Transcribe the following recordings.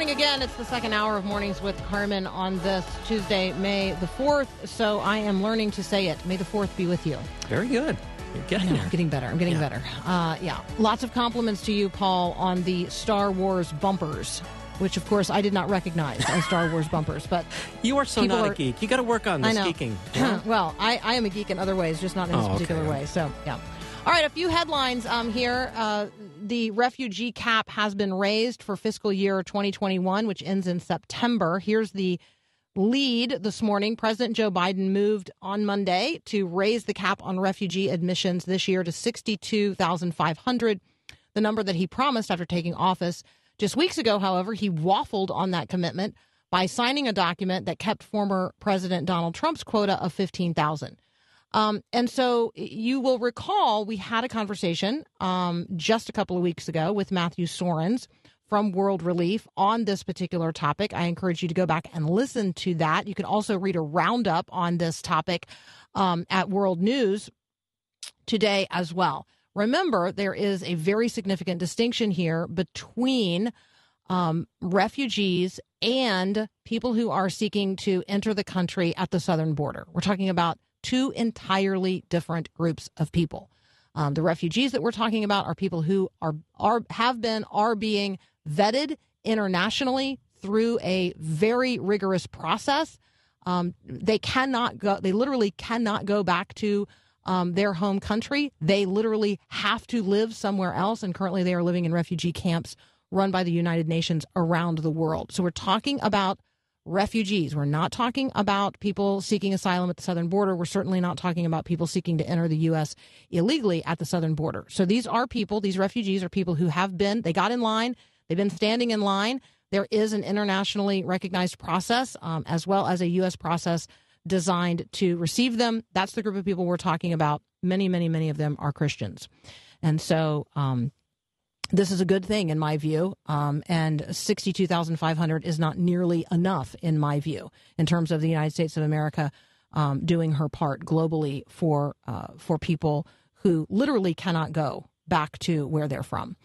Morning again. It's the second hour of Mornings with Carmen on this Tuesday, May the 4th. So I am learning to say it. May the 4th be with you. Very good. You're getting No, there. I'm getting better. I'm getting Yeah. better. Uh, yeah. Lots of compliments to you, Paul, on the Star Wars bumpers, which, of course, I did not recognize as Star Wars bumpers. But You are so not are- a geek. You got to work on I this know. geeking. Yeah? well, I, I am a geek in other ways, just not in this Oh, okay. particular way. So, yeah. All right, a few headlines um, here. Uh, the refugee cap has been raised for fiscal year 2021, which ends in September. Here's the lead this morning. President Joe Biden moved on Monday to raise the cap on refugee admissions this year to 62,500, the number that he promised after taking office. Just weeks ago, however, he waffled on that commitment by signing a document that kept former President Donald Trump's quota of 15,000. Um, and so you will recall we had a conversation um, just a couple of weeks ago with Matthew Soerens from World Relief on this particular topic. I encourage you to go back and listen to that. You can also read a roundup on this topic um, at World News today as well. Remember, there is a very significant distinction here between um, refugees and people who are seeking to enter the country at the southern border. We're talking about two entirely different groups of people. Um, the refugees that we're talking about are people who are are have been are being vetted internationally through a very rigorous process. Um, they cannot go. They literally cannot go back to um, their home country. They literally have to live somewhere else, and currently they are living in refugee camps run by the United Nations around the world. So we're talking about refugees. We're not talking about people seeking asylum at the southern border. We're certainly not talking about people seeking to enter the U.S. illegally at the southern border. So these are people, these refugees are people who have been, they got in line, they've been standing in line. There is an internationally recognized process um, as well as a U.S. process designed to receive them. That's the group of people we're talking about. Many, many, many of them are Christians. And so, um, this is a good thing in my view, um, and 62,500 is not nearly enough in my view in terms of the United States of America um, doing her part globally for uh, for people who literally cannot go back to where they're from.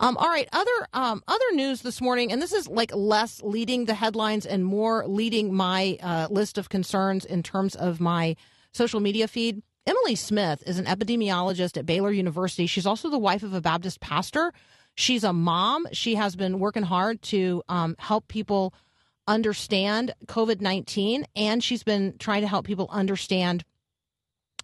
Um, all right, other um, other news this morning, and this is like less leading the headlines and more leading my uh, list of concerns in terms of my social media feed. Emily Smith is an epidemiologist at Baylor University. She's also the wife of a Baptist pastor. She's a mom. She has been working hard to um, help people understand COVID 19, and she's been trying to help people understand.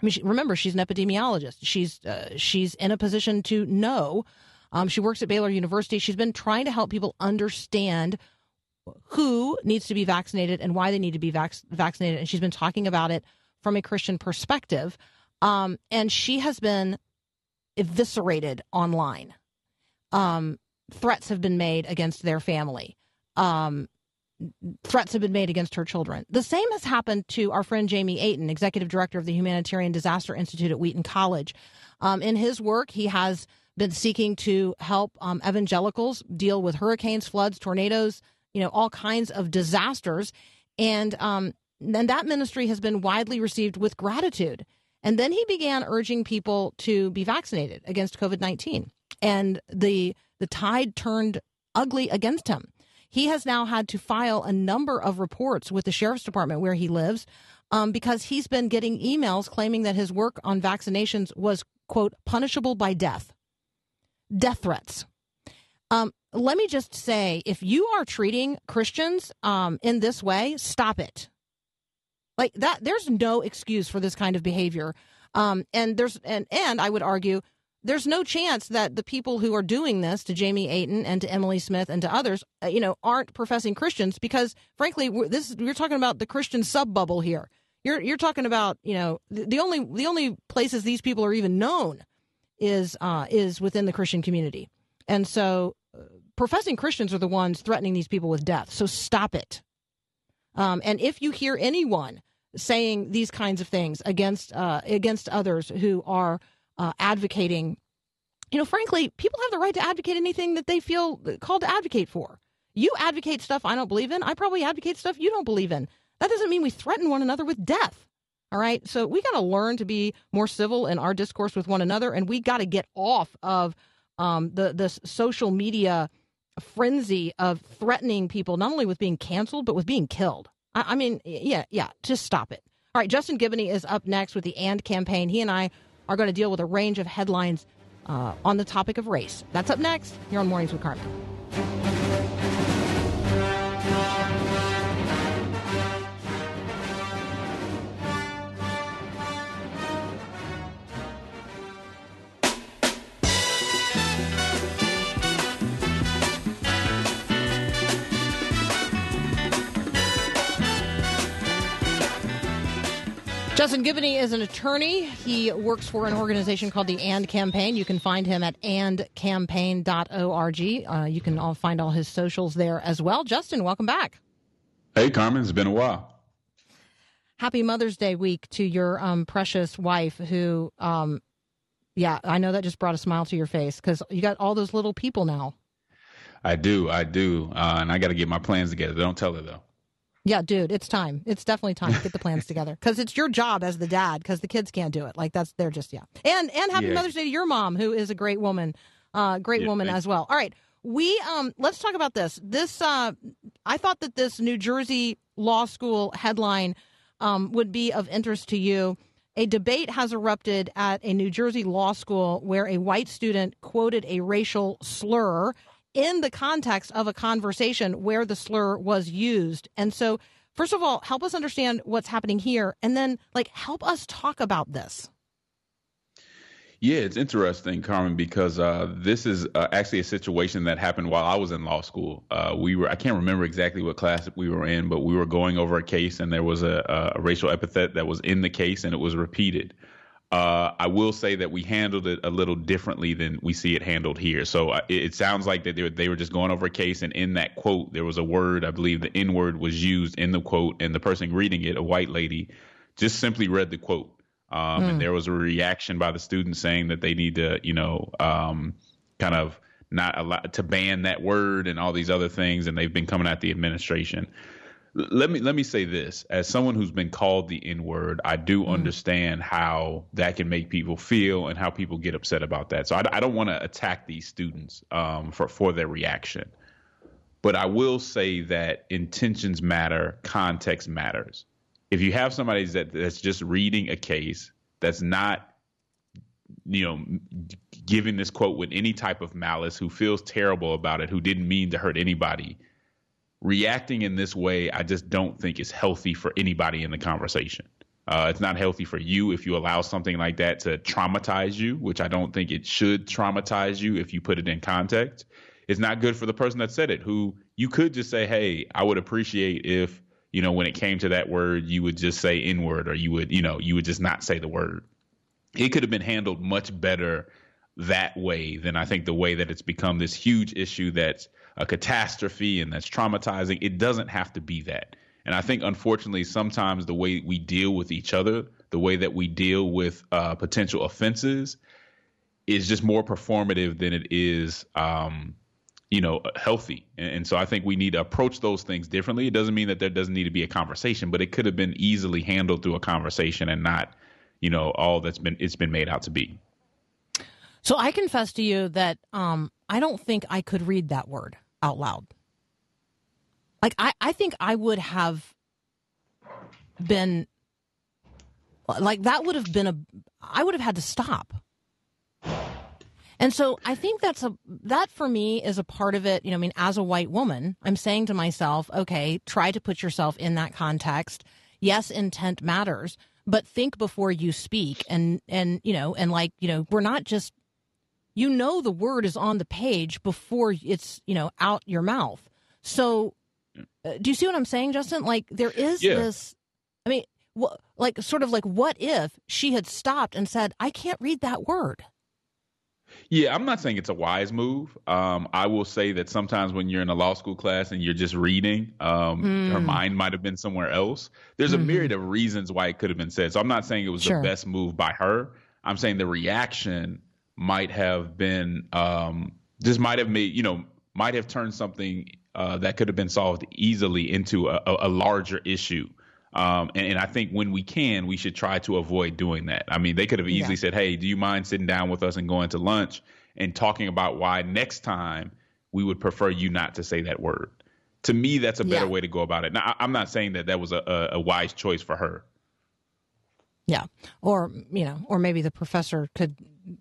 I mean, she, remember, she's an epidemiologist. She's uh, she's in a position to know. Um, she works at Baylor University. She's been trying to help people understand who needs to be vaccinated and why they need to be vac- vaccinated. And she's been talking about it from a Christian perspective. Um, and she has been eviscerated online. Um, threats have been made against their family. Um, threats have been made against her children. The same has happened to our friend Jamie Aten, executive director of the Humanitarian Disaster Institute at Wheaton College. Um, in his work, he has been seeking to help um, evangelicals deal with hurricanes, floods, tornadoes, you know, all kinds of disasters. And um, and that ministry has been widely received with gratitude. And then he began urging people to be vaccinated against COVID nineteen, and the the tide turned ugly against him. He has now had to file a number of reports with the sheriff's department where he lives um, because he's been getting emails claiming that his work on vaccinations was quote punishable by death, death threats. Um, let me just say, if you are treating Christians um, in this way, stop it. Like that, there's no excuse for this kind of behavior. Um, and there's and and I would argue there's no chance that the people who are doing this to Jamie Aten and to Emily Smith and to others, uh, you know, aren't professing Christians because, frankly, we're, this we're talking about the Christian sub bubble here. You're you're talking about, you know, the, the only the only places these people are even known is uh, is within the Christian community, and so uh, professing Christians are the ones threatening these people with death. So stop it. Um, and if you hear anyone saying these kinds of things against uh, against others who are uh, advocating, you know, frankly, people have the right to advocate anything that they feel called to advocate for. You advocate stuff I don't believe in. I probably advocate stuff you don't believe in. That doesn't mean we threaten one another with death. All right. So we got to learn to be more civil in our discourse with one another, and we got to get off of um, the the social media frenzy of threatening people not only with being canceled but with being killed. I, I mean, yeah, yeah. Just stop it. All right. Justin Giboney is up next with the AND campaign. He and I are going to deal with a range of headlines uh, on the topic of race. That's up next here on Mornings with Carmen. Justin Giboney is an attorney. He works for an organization called the AND Campaign. You can find him at andcampaign.org. Uh, you can all find all his socials there as well. Justin, welcome back. Hey, Carmen, it's been a while. Happy Mother's Day week to your um, precious wife, who, um, yeah, I know that just brought a smile to your face because you got all those little people now. I do, I do, uh, and I got to get my plans together. Don't tell her though. Yeah, dude, it's time. It's definitely time to get the plans together because it's your job as the dad because the kids can't do it. Like that's they're just yeah. And and happy Yeah. Mother's Day to your mom who is a great woman, uh, great Yeah, woman thanks. as well. All right, we um let's talk about this. This uh, I thought that this New Jersey law school headline um would be of interest to you. A debate has erupted at a New Jersey law school where a white student quoted a racial slur in the context of a conversation where the slur was used. And so, first of all, help us understand what's happening here, and then, like, help us talk about this. Yeah, it's interesting, Carmen, because uh, this is uh, actually a situation that happened while I was in law school. Uh, we were I can't remember exactly what class we were in, but we were going over a case, and there was a, a racial epithet that was in the case, and it was repeated. Uh, I will say that we handled it a little differently than we see it handled here. So uh, it, it sounds like that they were, they were just going over a case, and in that quote, there was a word, I believe the N word was used in the quote, and the person reading it, a white lady, just simply read the quote. Um, And there was a reaction by the students saying that they need to, you know, um, kind of not allow to ban that word and all these other things, and they've been coming at the administration let me let me say this. As someone who's been called the n word i do understand how that can make people feel and how people get upset about that. So i, I don't want to attack these students um, for for their reaction. But i will say that intentions matter context matters. If you have somebody that that's just reading a case that's not you know giving this quote with any type of malice who feels terrible about it who didn't mean to hurt anybody reacting in this way, I just don't think is healthy for anybody in the conversation. Uh, it's not healthy for you if you allow something like that to traumatize you, which I don't think it should traumatize you if you put it in context. It's not good for the person that said it, who you could just say, hey, I would appreciate if, you know, when it came to that word, you would just say N word or you would, you know, you would just not say the word. It could have been handled much better that way than I think the way that it's become this huge issue that's a catastrophe and that's traumatizing. It doesn't have to be that. And I think, unfortunately, sometimes the way we deal with each other, the way that we deal with uh, potential offenses, is just more performative than it is, um, you know, healthy. And, and so I think we need to approach those things differently. It doesn't mean that there doesn't need to be a conversation, but it could have been easily handled through a conversation and not, you know, all that's been it's been made out to be. So I confess to you that um, I don't think I could read that word out loud. Like I, I think I would have been like that would have been a I would have had to stop. And so I think that's a that for me is a part of it, you know, I mean as a white woman, I'm saying to myself, okay, try to put yourself in that context. Yes, intent matters, but think before you speak and and you know, and like, you know, we're not just you know the word is on the page before it's you know out your mouth. So, uh, do you see what I'm saying, Justin? Like there is Yeah. this. I mean, wh- like sort of like what if she had stopped and said, "I can't read that word." Yeah, I'm not saying it's a wise move. Um, I will say that sometimes when you're in a law school class and you're just reading, um, her Hmm. mind might have been somewhere else. There's a myriad of reasons why it could have been said. So I'm not saying it was Mm-hmm. Sure. the best move by her. I'm saying the reaction might have been um, just might have made you know might have turned something uh, that could have been solved easily into a, a, larger issue. Um, and, and I think when we can, we should try to avoid doing that. I mean, they could have easily Yeah. said, "Hey, do you mind sitting down with us and going to lunch and talking about why next time we would prefer you not to say that word?" To me, that's a better Yeah. way to go about it. Now, I'm not saying that that was a, a wise choice for her. Yeah, or you know, or maybe the professor could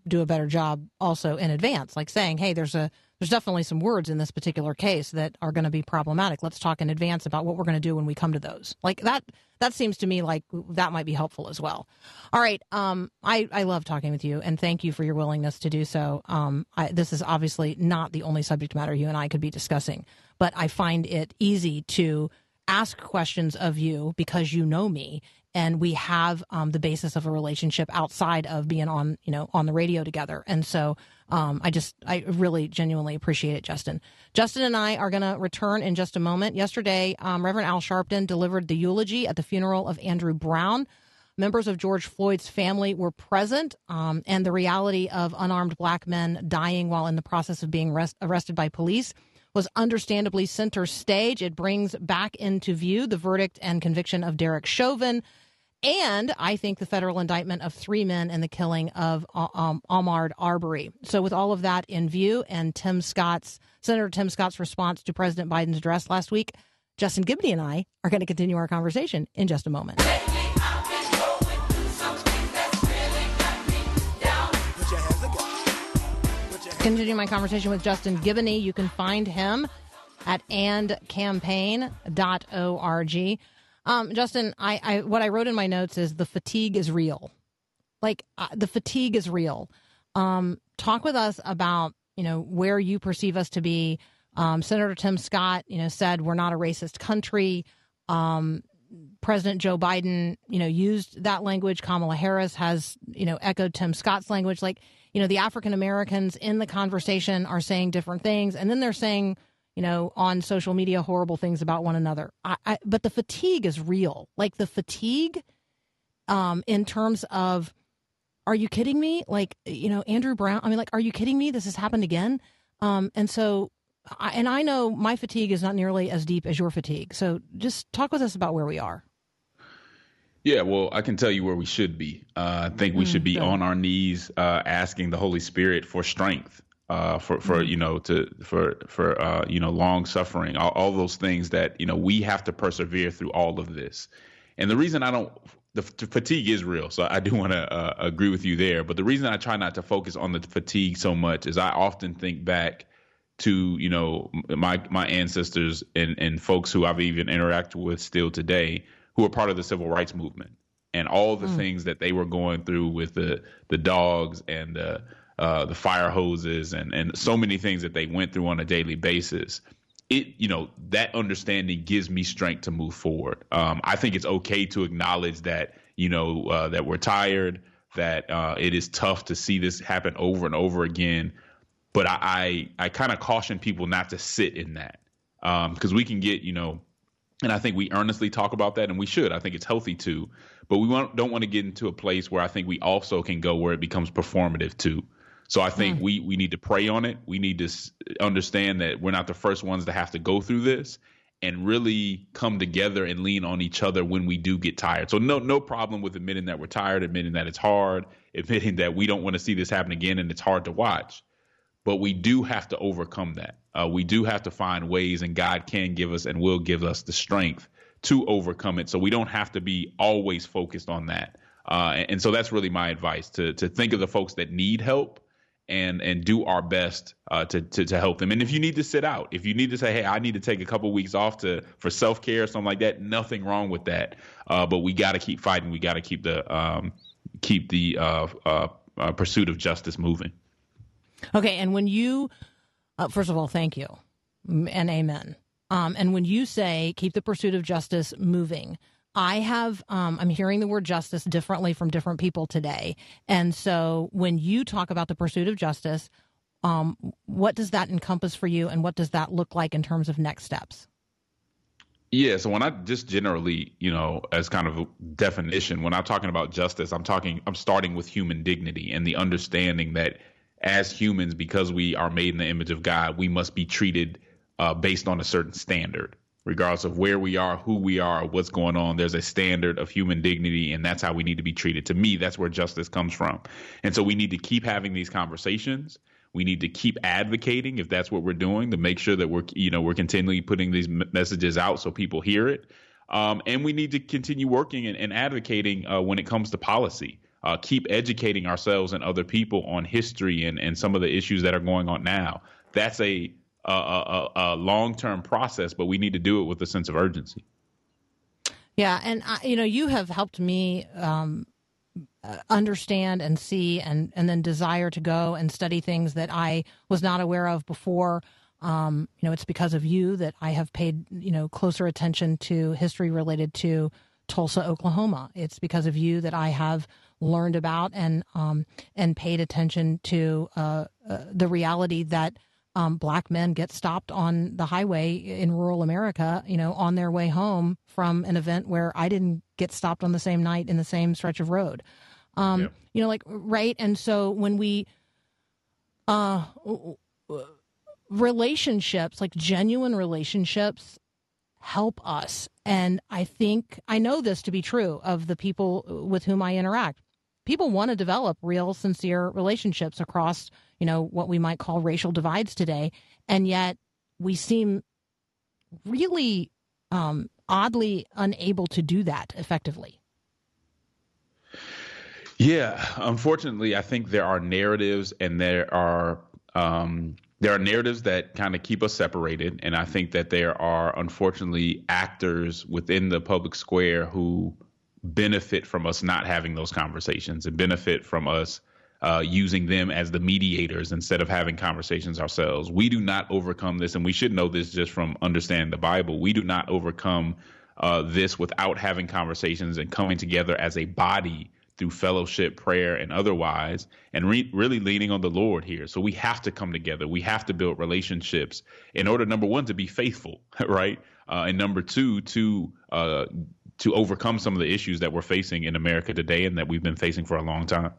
do a better job also in advance, like saying, "Hey, there's a there's definitely some words in this particular case that are going to be problematic. Let's talk in advance about what we're going to do when we come to those." Like that that seems to me like that might be helpful as well. All right, um, I I love talking with you, and thank you for your willingness to do so. Um, I, this is obviously not the only subject matter you and I could be discussing, but I find it easy to ask questions of you because you know me and we have um, the basis of a relationship outside of being on you know on the radio together. And so um, i just i really genuinely appreciate it justin. Justin and i are going to return in just a moment. Yesterday um, reverend al sharpton delivered the eulogy at the funeral of andrew brown. Members of George Floyd's family were present, um, and the reality of unarmed black men dying while in the process of being rest- arrested by police was understandably center stage. It brings back into view the verdict and conviction of Derek Chauvin, and I think the federal indictment of three men in the killing of uh, um, Ahmaud Arbery. So, with all of that in view, and Tim Scott's Senator Tim Scott's response to President Biden's address last week, Justin Giboney and I are going to continue our conversation in just a moment. Continue my conversation with Justin Giboney. You can find him at andcampaign.org. Um, Justin, I, I what I wrote in my notes is the fatigue is real. Like uh, the fatigue is real. Um, talk with us about you know where you perceive us to be. Um, Senator Tim Scott, you know, said we're not a racist country. Um, President Joe Biden, you know, used that language. Kamala Harris has, you know, echoed Tim Scott's language. Like, you know, the African Americans in the conversation are saying different things, and then they're saying, you know, on social media horrible things about one another. I, I, but the fatigue is real. Like the fatigue, um, in terms of, are you kidding me? Like, you know, Andrew Brown. I mean, like, are you kidding me? This has happened again. Um, and so, I, and I know my fatigue is not nearly as deep as your fatigue. So, just talk with us about where we are. Yeah, well, I can tell you where we should be. Uh, I think we should be on our knees, uh, asking the Holy Spirit for strength, uh, for for you know to for for uh, you know long suffering, all, all those things that you know we have to persevere through all of this. And the reason I don't, the f- fatigue is real, so I do want to uh, agree with you there. But the reason I try not to focus on the fatigue so much is I often think back to you know my my ancestors and and folks who I've even interacted with still today who are part of the civil rights movement and all the things that they were going through with the the dogs and the uh, the fire hoses and and so many things that they went through on a daily basis. It you know that understanding gives me strength to move forward. Um, I think it's okay to acknowledge that you know uh, that we're tired, that uh, it is tough to see this happen over and over again. But I I, I kind of caution people not to sit in that because we can get you know and I think we earnestly talk about that, and we should. I think it's healthy too. But we want, don't want to get into a place where I think we also can go where it becomes performative too. So I think we we need to pray on it. We need to understand that we're not the first ones to have to go through this, and really come together and lean on each other when we do get tired. So no no problem with admitting that we're tired, admitting that it's hard, admitting that we don't want to see this happen again, and it's hard to watch but we do have to overcome that. Uh, we do have to find ways, and God can give us and will give us the strength to overcome it. So we don't have to be always focused on that. Uh, and, and so that's really my advice to to think of the folks that need help and and do our best uh, to, to to help them. And if you need to sit out, if you need to say, hey, I need to take a couple weeks off to for self care or something like that, nothing wrong with that. Uh, but we got to keep fighting. We got to keep the um, keep the uh, uh, uh, pursuit of justice moving. Okay, and when you, uh, first of all, thank you and amen. Um, and when you say keep the pursuit of justice moving, I have, um, I'm hearing the word justice differently from different people today. And so when you talk about the pursuit of justice, um, what does that encompass for you and what does that look like in terms of next steps? Yeah, so when I just generally, you know, as kind of a definition, when I'm talking about justice, I'm talking, I'm starting with human dignity and the understanding that as humans, because we are made in the image of God, we must be treated uh, based on a certain standard, regardless of where we are, who we are, what's going on. There's a standard of human dignity, and that's how we need to be treated. To me, that's where justice comes from. And so we need to keep having these conversations. We need to keep advocating if that's what we're doing to make sure that we're, you know, we're continually putting these messages out so people hear it. Um, and we need to continue working and, and advocating uh, when it comes to policy. Uh, keep educating ourselves and other people on history and, and some of the issues that are going on now. That's a, a, a, a long term process, but we need to do it with a sense of urgency. Yeah, and I, you know, you have helped me um, understand and see, and and then desire to go and study things that I was not aware of before. Um, you know, it's because of you that I have paid you know closer attention to history related to Tulsa, Oklahoma. It's because of you that I have learned about and um, and paid attention to uh, uh, the reality that um, black men get stopped on the highway in rural America, you know, on their way home from an event where I didn't get stopped on the same night in the same stretch of road. Um, Yep. You know, like right, and so when we uh relationships, like genuine relationships, help us. And I think I know this to be true of the people with whom I interact. People want to develop real, sincere relationships across, you know, what we might call racial divides today. And yet we seem really um, oddly unable to do that effectively. Yeah, unfortunately, I think there are narratives and there are um, there are narratives that kind of keep us separated, and I think that there are unfortunately actors within the public square who benefit from us not having those conversations and benefit from us uh, using them as the mediators instead of having conversations ourselves. We do not overcome this, and we should know this just from understanding the Bible. We do not overcome uh, this without having conversations and coming together as a body through fellowship, prayer, and otherwise, and re- really leaning on the Lord here. So we have to come together. We have to build relationships in order, number one, to be faithful, right? Uh, and number two, to uh, to overcome some of the issues that we're facing in America today and that we've been facing for a long time.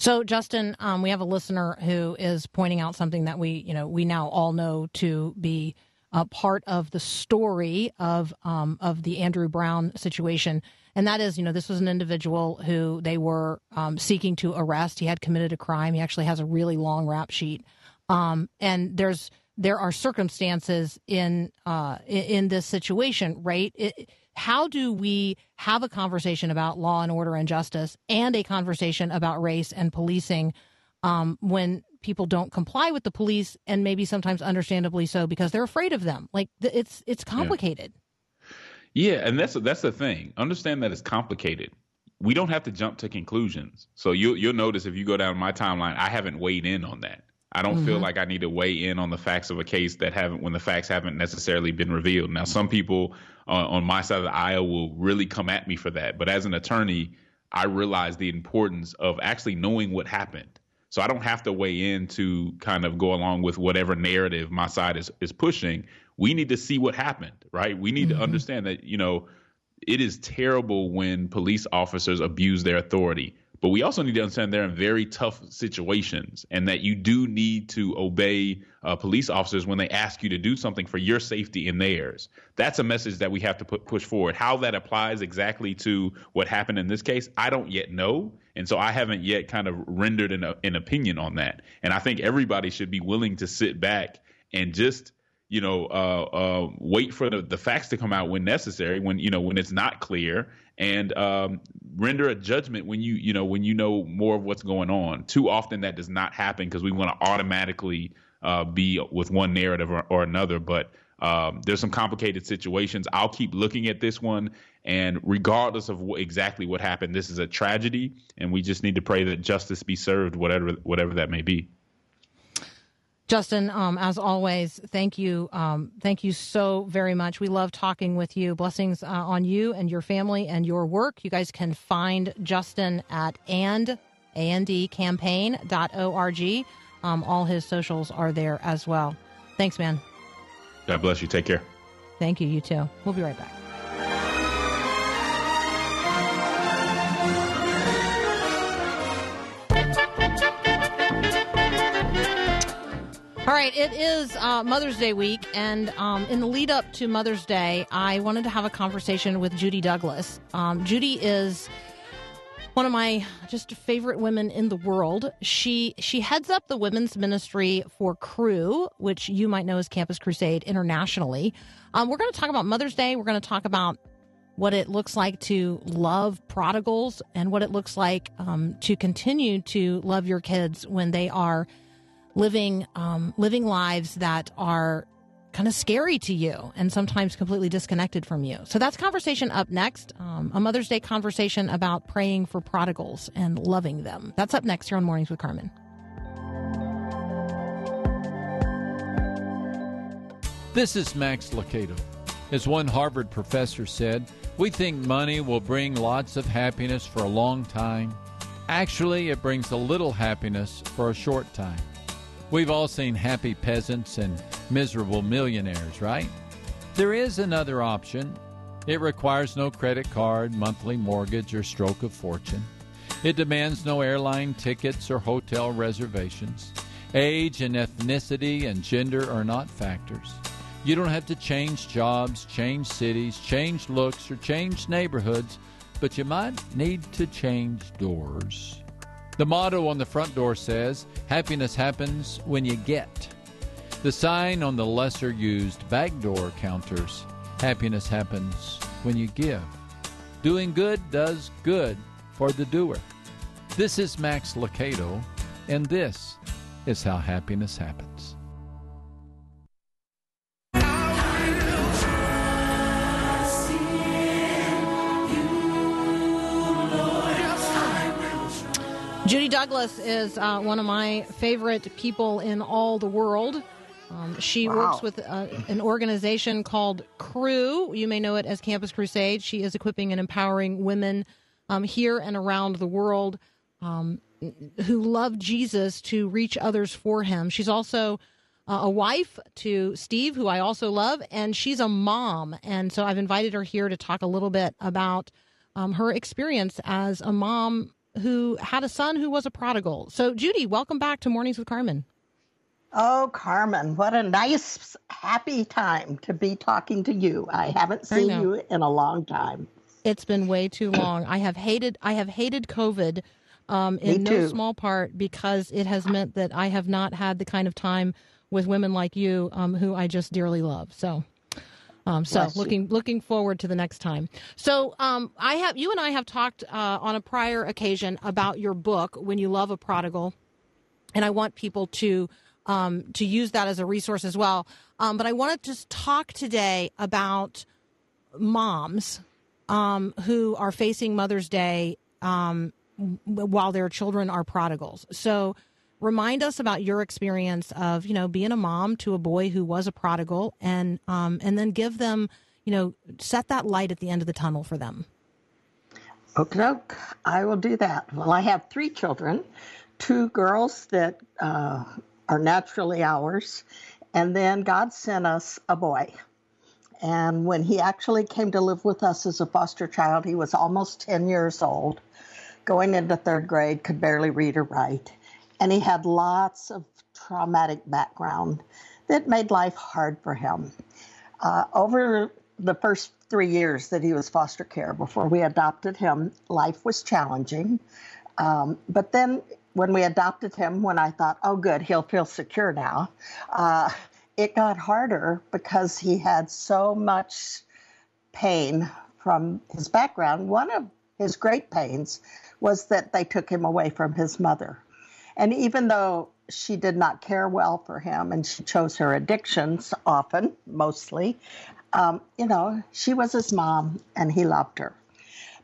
So, Justin, um, we have a listener who is pointing out something that we, you know, we now all know to be a part of the story of um, of the Andrew Brown situation, and that is, you know, this was an individual who they were um, seeking to arrest. He had committed a crime. He actually has a really long rap sheet, um, and there's there are circumstances in uh, in, this situation, right? It, how do we have a conversation about law and order and justice and a conversation about race and policing um, when people don't comply with the police and maybe sometimes understandably so because they're afraid of them like th- it's it's complicated Yeah, and that's that's the thing. Understand that it's complicated. We don't have to jump to conclusions. So you you'll notice if you go down my timeline, I haven't weighed in on that. I don't feel like I need to weigh in on the facts of a case that haven't when the facts haven't necessarily been revealed. Now, some people uh, on my side of the aisle will really come at me for that, but as an attorney, I realize the importance of actually knowing what happened. So I don't have to weigh in to kind of go along with whatever narrative my side is is pushing. We need to see what happened, right? We need to understand that, you know, it is terrible when police officers abuse their authority. But we also need to understand they're in very tough situations and that you do need to obey uh, police officers when they ask you to do something for your safety and theirs. That's a message that we have to put, push forward. How that applies exactly to what happened in this case, I don't yet know. And so I haven't yet kind of rendered an, an opinion on that. And I think everybody should be willing to sit back and just you know, uh, uh, wait for the, the facts to come out when necessary, when you know when it's not clear, and um, render a judgment when you you know when you know more of what's going on. Too often that does not happen because we want to automatically uh, be with one narrative or, or another. But Um, there's some complicated situations. I'll keep looking at this one, and regardless of wh- exactly what happened, this is a tragedy, and we just need to pray that justice be served, whatever whatever that may be. Justin, um, as always, thank you. Um, thank you so very much. We love talking with you. Blessings uh, on you and your family and your work. You guys can find Justin at and andcampaign.org. Um, all his socials are there as well. Thanks, man. God bless you. Take care. Thank you. You too. We'll be right back. All right, it is uh, Mother's Day week, and um, in the lead up to Mother's Day, I wanted to have a conversation with Judy Douglass. Um, Judy is one of my just favorite women in the world. She she heads up the women's ministry for Cru, which you might know as Campus Crusade internationally. Um, we're going to talk about Mother's Day. We're going to talk about what it looks like to love prodigals and what it looks like um, to continue to love your kids when they are living um, living lives that are kind of scary to you and sometimes completely disconnected from you. So that's conversation up next. Um, a Mother's Day conversation about praying for prodigals and loving them. That's up next here on Mornings with Carmen. This is Max Lucado. As one Harvard professor said, we think money will bring lots of happiness for a long time. Actually, it brings a little happiness for a short time. We've all seen happy peasants and miserable millionaires, right? There is another option. It requires no credit card, monthly mortgage, or stroke of fortune. It demands no airline tickets or hotel reservations. Age and ethnicity and gender are not factors. You don't have to change jobs, change cities, change looks, or change neighborhoods, but you might need to change doors. The motto on the front door says, Happiness happens when you get. The sign on the lesser used back door counters, Happiness happens when you give. Doing good does good for the doer. This is Max Lucado, and this is how happiness happens. Judy Douglass is uh, one of my favorite people in all the world. Um, she works with uh, an organization called Cru. You may know it as Campus Crusade. She is equipping and empowering women um, here and around the world um, who love Jesus to reach others for him. She's also uh, a wife to Steve, who I also love, and she's a mom. And so I've invited her here to talk a little bit about um, her experience as a mom who had a son who was a prodigal. So, Judy, welcome back to Mornings with Carmen. Oh, Carmen, what a nice, happy time to be talking to you. I haven't seen know. you in a long time. It's been way too long. I have hated I have hated COVID um, in no small part because it has meant that I have not had the kind of time with women like you um, who I just dearly love. So. Um, so Bless you. looking looking forward to the next time. So um, I have you and I have talked uh, on a prior occasion about your book when you love a prodigal, and I want people to um, to use that as a resource as well. Um, but I want to just talk today about moms um, who are facing Mother's Day um, while their children are prodigals. So remind us about your experience of you know being a mom to a boy who was a prodigal, and um, and then give them you know set that light at the end of the tunnel for them. Okay, doke. I will do that. Well, I have three children two girls that uh, are naturally ours, and then God sent us a boy. And when he actually came to live with us as a foster child, he was almost 10 years old, going into third grade, could barely read or write. And he had lots of traumatic background that made life hard for him. Uh, over the first three years that he was foster care before we adopted him, life was challenging. Um, but then when we adopted him, when I thought, oh, good, he'll feel secure now, uh, it got harder because he had so much pain from his background. One of his great pains was that they took him away from his mother. And even though she did not care well for him and she chose her addictions often, mostly, um, you know, she was his mom and he loved her.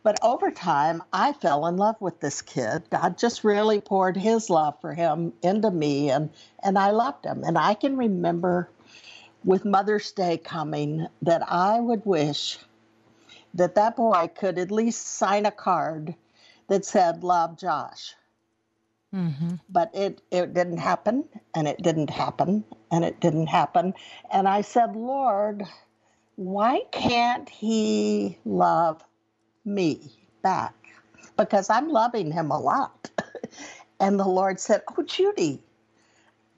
But over time, I fell in love with this kid. God just really poured his love for him into me, and, and I loved him. And I can remember with Mother's Day coming that I would wish that that boy could at least sign a card that said, Love Josh. Mm-hmm. But it, it didn't happen, and it didn't happen, and it didn't happen. And I said, Lord, why can't he love me back? Because I'm loving him a lot. and the Lord said, Oh, Judy,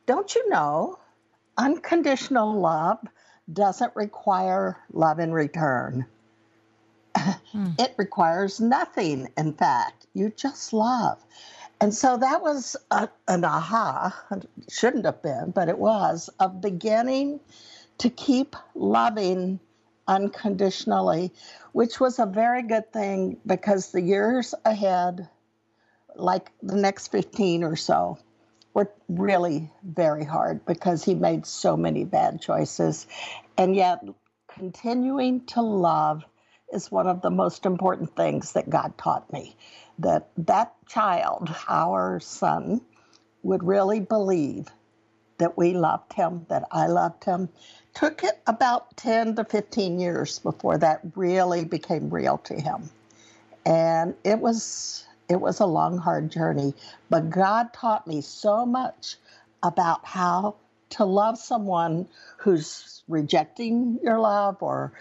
don't you know unconditional love doesn't require love in return? Hmm. it requires nothing, in fact. You just love. And so that was a, an aha, shouldn't have been, but it was, of beginning to keep loving unconditionally, which was a very good thing because the years ahead, like the next 15 or so, were really very hard because he made so many bad choices. And yet, continuing to love is one of the most important things that God taught me. That that child, our son, would really believe that we loved him, that I loved him. Took it about 10 to 15 years before that really became real to him. And it was it was a long hard journey, but God taught me so much about how to love someone who's rejecting your love or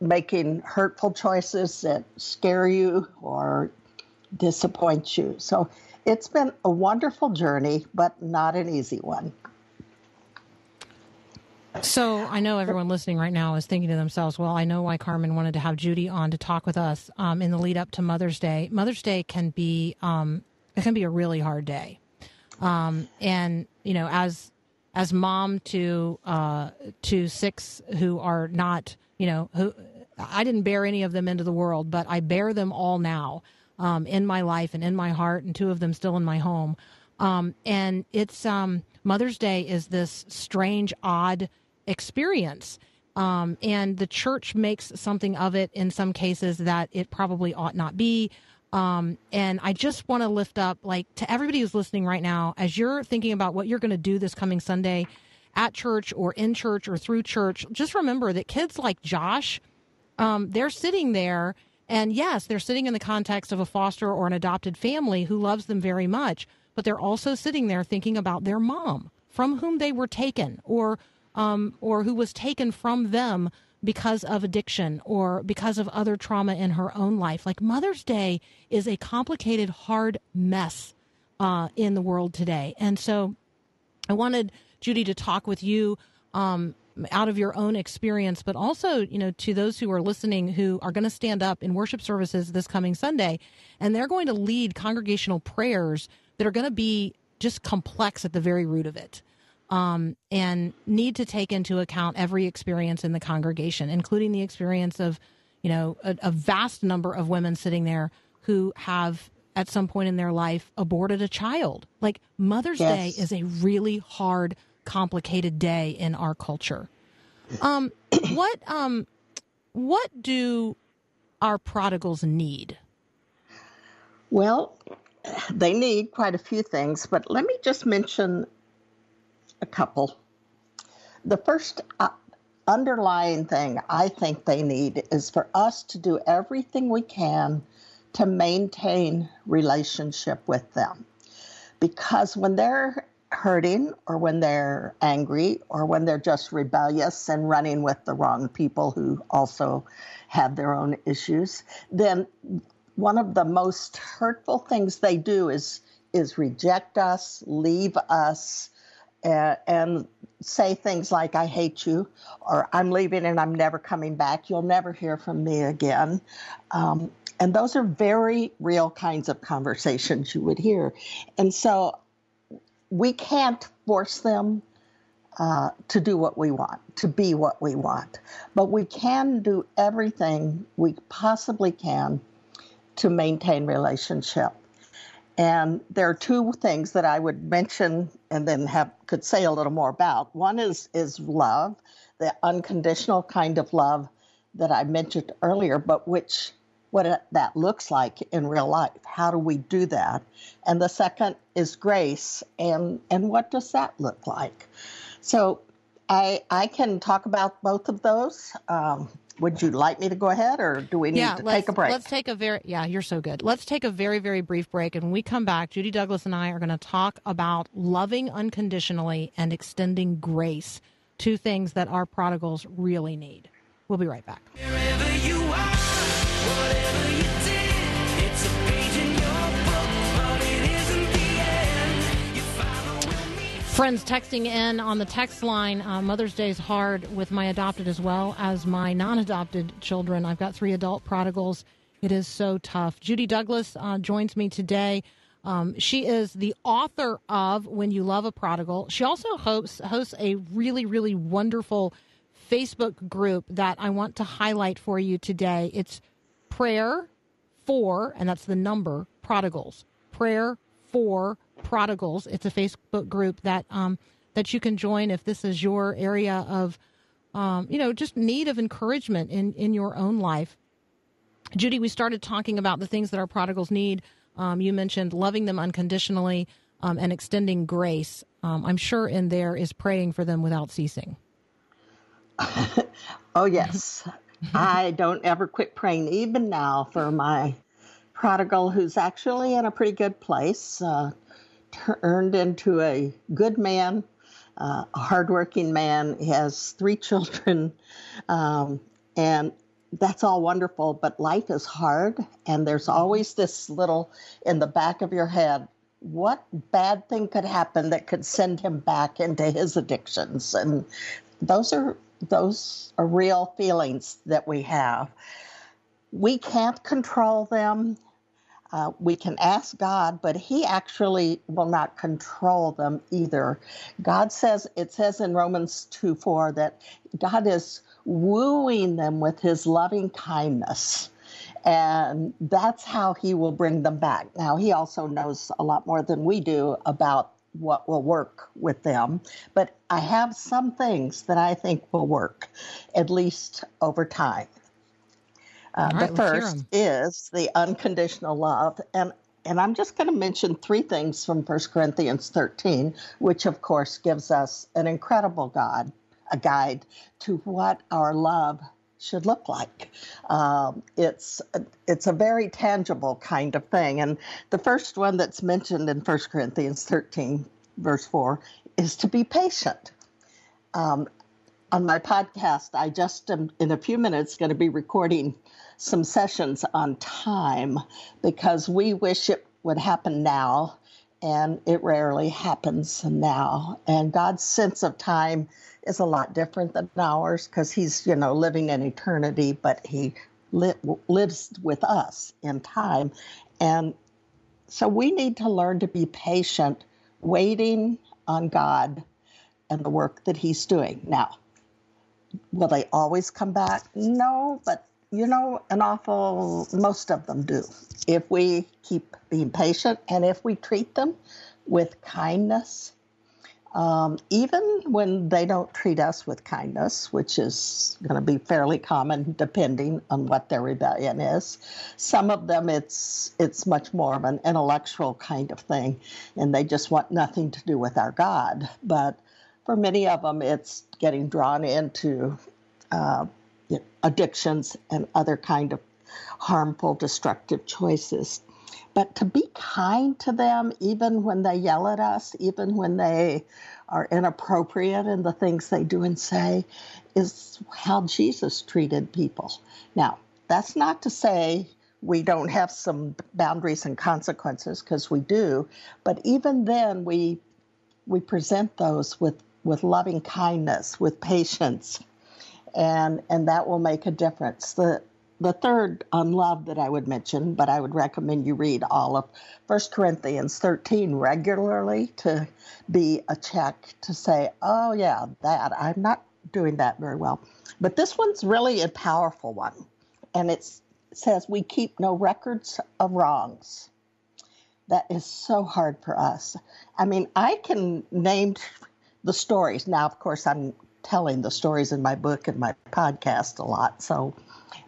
making hurtful choices that scare you or disappoint you. So it's been a wonderful journey, but not an easy one. So I know everyone listening right now is thinking to themselves, well, I know why Carmen wanted to have Judy on to talk with us um, in the lead up to Mother's Day. Mother's Day can be um, it can be a really hard day, um, and you know, as as mom to uh, to six who are not, you know, who I didn't bear any of them into the world, but I bear them all now um, in my life and in my heart, and two of them still in my home. Um, and it's um, Mother's Day is this strange, odd experience. Um, and the church makes something of it in some cases that it probably ought not be. Um, and I just want to lift up, like, to everybody who's listening right now, as you're thinking about what you're going to do this coming Sunday at church or in church or through church, just remember that kids like Josh, um, they're sitting there. And yes, they're sitting in the context of a foster or an adopted family who loves them very much, but they're also sitting there thinking about their mom from whom they were taken or um, or who was taken from them because of addiction or because of other trauma in her own life. Like Mother's Day is a complicated, hard mess uh, in the world today. And so I wanted Judy to talk with you um, out of your own experience, but also, you know, to those who are listening who are going to stand up in worship services this coming Sunday, and they're going to lead congregational prayers that are going to be just complex at the very root of it um, and need to take into account every experience in the congregation, including the experience of, you know, a, a vast number of women sitting there who have at some point in their life aborted a child. Like Mother's Yes. Day is a really hard, complicated day in our culture. Um, what um, what do our prodigals need? Well, they need quite a few things, but let me just mention a couple. The first uh, underlying thing I think they need is for us to do everything we can to maintain relationship with them. Because when they're hurting or when they're angry or when they're just rebellious and running with the wrong people who also have their own issues, then one of the most hurtful things they do is is reject us, leave us, uh, and say things like "I hate you" or "I'm leaving and I'm never coming back. You'll never hear from me again." Um, and those are very real kinds of conversations you would hear, and so we can't force them uh, to do what we want, to be what we want, but we can do everything we possibly can to maintain relationship. And there are two things that I would mention and then have could say a little more about. One is is love, the unconditional kind of love that I mentioned earlier, but which what that looks like in real life. How do we do that? And the second is grace, and and what does that look like? So I I can talk about both of those. Um, would you like me to go ahead, or do we need yeah, to take a break? Let's take a very yeah, you're so good. Let's take a very very brief break, and when we come back, Judy Douglass and I are going to talk about loving unconditionally and extending grace, two things that our prodigals really need. We'll be right back. Friends texting in on the text line. Uh, Mother's Day is hard with my adopted as well as my non adopted children. I've got three adult prodigals. It is so tough. Judy Douglass uh, joins me today. Um, she is the author of When You Love a Prodigal. She also hosts, hosts a really, really wonderful Facebook group that I want to highlight for you today. It's Prayer for, and that's the number, prodigals. Prayer for prodigals. It's a Facebook group that um, that you can join if this is your area of, um, you know, just need of encouragement in in your own life. Judy, we started talking about the things that our prodigals need. Um, you mentioned loving them unconditionally um, and extending grace. Um, I'm sure in there is praying for them without ceasing. Oh, yes. I don't ever quit praying, even now, for my prodigal who's actually in a pretty good place, uh, turned into a good man, uh, a hardworking man. He has three children, um, and that's all wonderful, but life is hard, and there's always this little in the back of your head what bad thing could happen that could send him back into his addictions and those are those are real feelings that we have. We can't control them. Uh, we can ask god but he actually will not control them either. God says it says in romans 2 4 that god is wooing them with his loving kindness and that's how he will bring them back. Now, he also knows a lot more than we do about what will work with them, but I have some things that I think will work, at least over time. Uh, right, the first is the unconditional love, and and I'm just going to mention three things from 1 Corinthians 13, which of course gives us an incredible God, a guide to what our love should look like. Um, it's it's a very tangible kind of thing, and the first one that's mentioned in 1 Corinthians 13, verse 4, is to be patient. Um, on my podcast, I just am in a few minutes going to be recording some sessions on time because we wish it would happen now, and it rarely happens now. And God's sense of time is a lot different than ours because He's, you know, living in eternity, but He li- lives with us in time. And so we need to learn to be patient, waiting on God and the work that He's doing. Now, will they always come back? No, but you know, an awful, most of them do. If we keep being patient and if we treat them with kindness, um, even when they don't treat us with kindness, which is going to be fairly common depending on what their rebellion is. Some of them, it's it's much more of an intellectual kind of thing, and they just want nothing to do with our God. But for many of them, it's getting drawn into uh, addictions and other kind of harmful, destructive choices. But to be kind to them, even when they yell at us, even when they are inappropriate in the things they do and say, is how Jesus treated people. Now, that's not to say we don't have some boundaries and consequences, because we do, but even then, we we present those with with loving kindness, with patience, and and that will make a difference. The the third on love that I would mention, but I would recommend you read all of 1 Corinthians 13 regularly to be a check to say, oh, yeah, that, I'm not doing that very well. But this one's really a powerful one. And it says, we keep no records of wrongs. that is so hard for us. I mean, I can name the stories. Now, of course, I'm telling the stories in my book and my podcast a lot. So,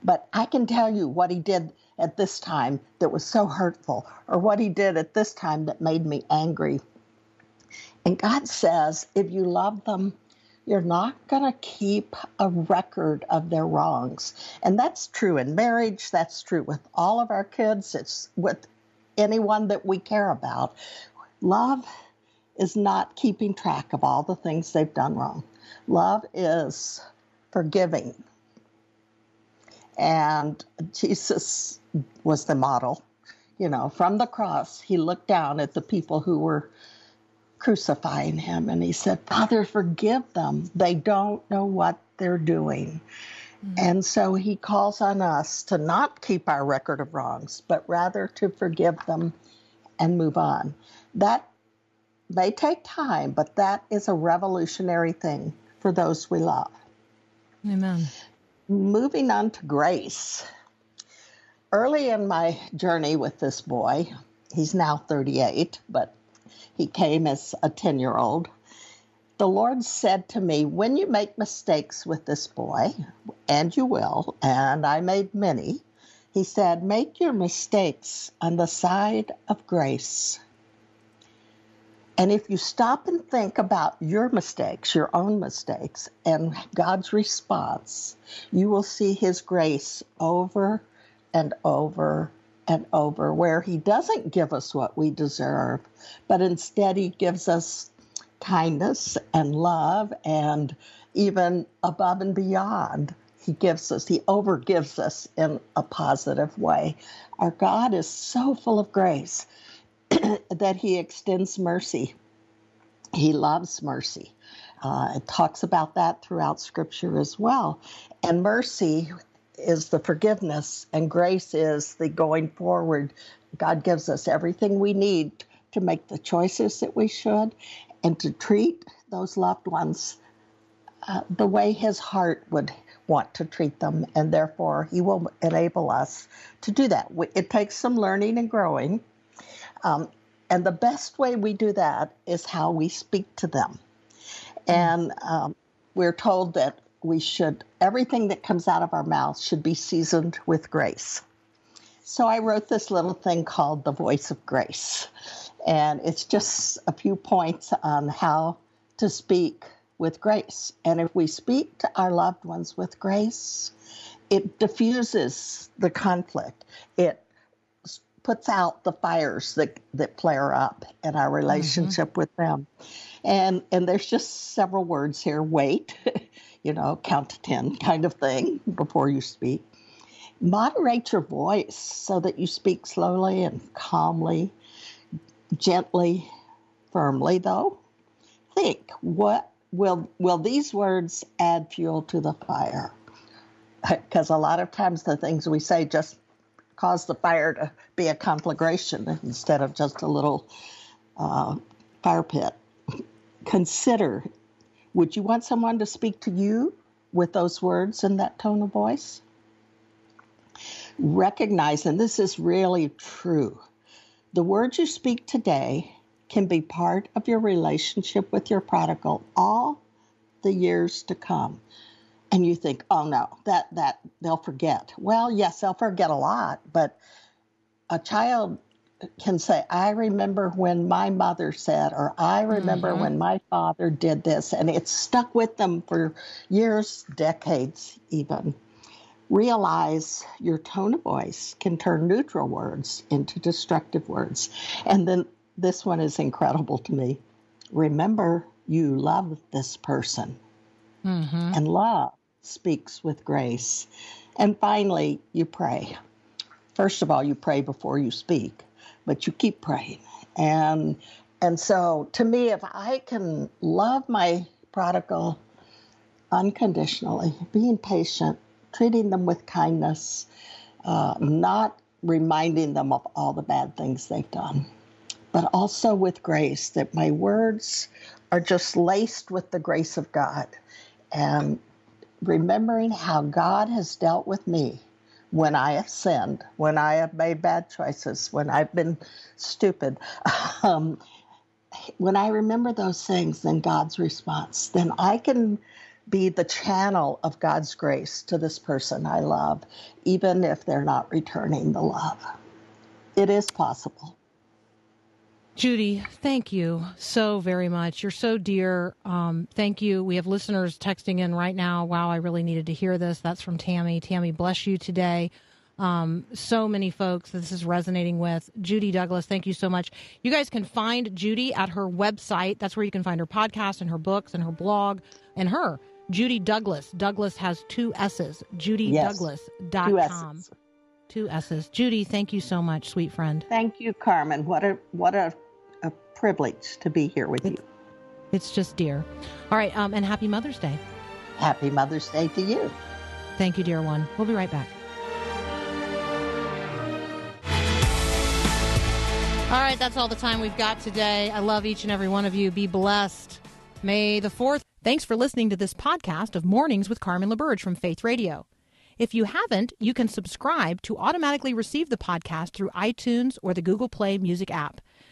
but I can tell you what he did at this time that was so hurtful, or what he did at this time that made me angry. And God says, if you love them, you're not going to keep a record of their wrongs. And that's true in marriage, that's true with all of our kids, it's with anyone that we care about. Love is not keeping track of all the things they've done wrong. Love is forgiving. And Jesus was the model. You know, from the cross, he looked down at the people who were crucifying him and he said, Father, forgive them. They don't know what they're doing. Mm-hmm. And so he calls on us to not keep our record of wrongs, but rather to forgive them and move on. That may take time, but that is a revolutionary thing for those we love. Amen. Moving on to grace. Early in my journey with this boy, he's now 38, but he came as a 10 year old. The Lord said to me, When you make mistakes with this boy, and you will, and I made many, he said, Make your mistakes on the side of grace. And if you stop and think about your mistakes, your own mistakes, and God's response, you will see His grace over and over and over, where He doesn't give us what we deserve, but instead He gives us kindness and love and even above and beyond. He gives us, He overgives us in a positive way. Our God is so full of grace that He extends mercy. He loves mercy. Uh, it talks about that throughout Scripture as well. And mercy is the forgiveness, and grace is the going forward. God gives us everything we need to make the choices that we should and to treat those loved ones uh, the way His heart would want to treat them, and therefore He will enable us to do that. It takes some learning and growing. Um, and the best way we do that is how we speak to them. And um, we're told that we should, everything that comes out of our mouth should be seasoned with grace. So I wrote this little thing called The Voice of Grace. And it's just a few points on how to speak with grace. And if we speak to our loved ones with grace, it diffuses the conflict. It puts out the fires that, that flare up in our relationship with them. And and there's just several words here. Wait, you know, count to ten kind of thing before you speak. Moderate your voice so that you speak slowly and calmly, gently, firmly though. Think, what will will these words add fuel to the fire? Because a lot of times the things we say just cause the fire to be a conflagration instead of just a little uh, fire pit. Consider would you want someone to speak to you with those words and that tone of voice? Recognize, and this is really true, the words you speak today can be part of your relationship with your prodigal all the years to come and you think, oh no, that that they'll forget. Well, yes, they'll forget a lot, but a child can say, I remember when my mother said, or I remember mm-hmm. when my father did this, and it's stuck with them for years, decades even. Realize your tone of voice can turn neutral words into destructive words. And then this one is incredible to me. Remember, you love this person mm-hmm. and love speaks with grace. And finally, you pray. First of all, you pray before you speak, but you keep praying. And and so to me, if I can love my prodigal unconditionally, being patient, treating them with kindness, uh, not reminding them of all the bad things they've done, but also with grace, that my words are just laced with the grace of God. And remembering how God has dealt with me when I have sinned, when I have made bad choices, when I've been stupid. Um, when I remember those things, then God's response, then I can be the channel of God's grace to this person I love, even if they're not returning the love. It is possible. Judy, thank you so very much. You're so dear. Um, thank you. We have listeners texting in right now. Wow, I really needed to hear this. That's from Tammy. Tammy, bless you today. Um, so many folks this is resonating with. Judy Douglass, thank you so much. You guys can find Judy at her website. That's where you can find her podcast and her books and her blog and her. Judy Douglass. Douglass has two S's. Yes. JudyDouglass.com. Two S's. Two S's. Judy, thank you so much, sweet friend. Thank you, Carmen. What a what a, a privilege to be here with you. It's just dear. All right, um, and happy Mother's Day. Happy Mother's Day to you. Thank you, dear one. We'll be right back. All right, that's all the time we've got today. I love each and every one of you. Be blessed. May the 4th. Thanks for listening to this podcast of Mornings with Carmen LaBerge from Faith Radio. If you haven't, you can subscribe to automatically receive the podcast through iTunes or the Google Play Music app.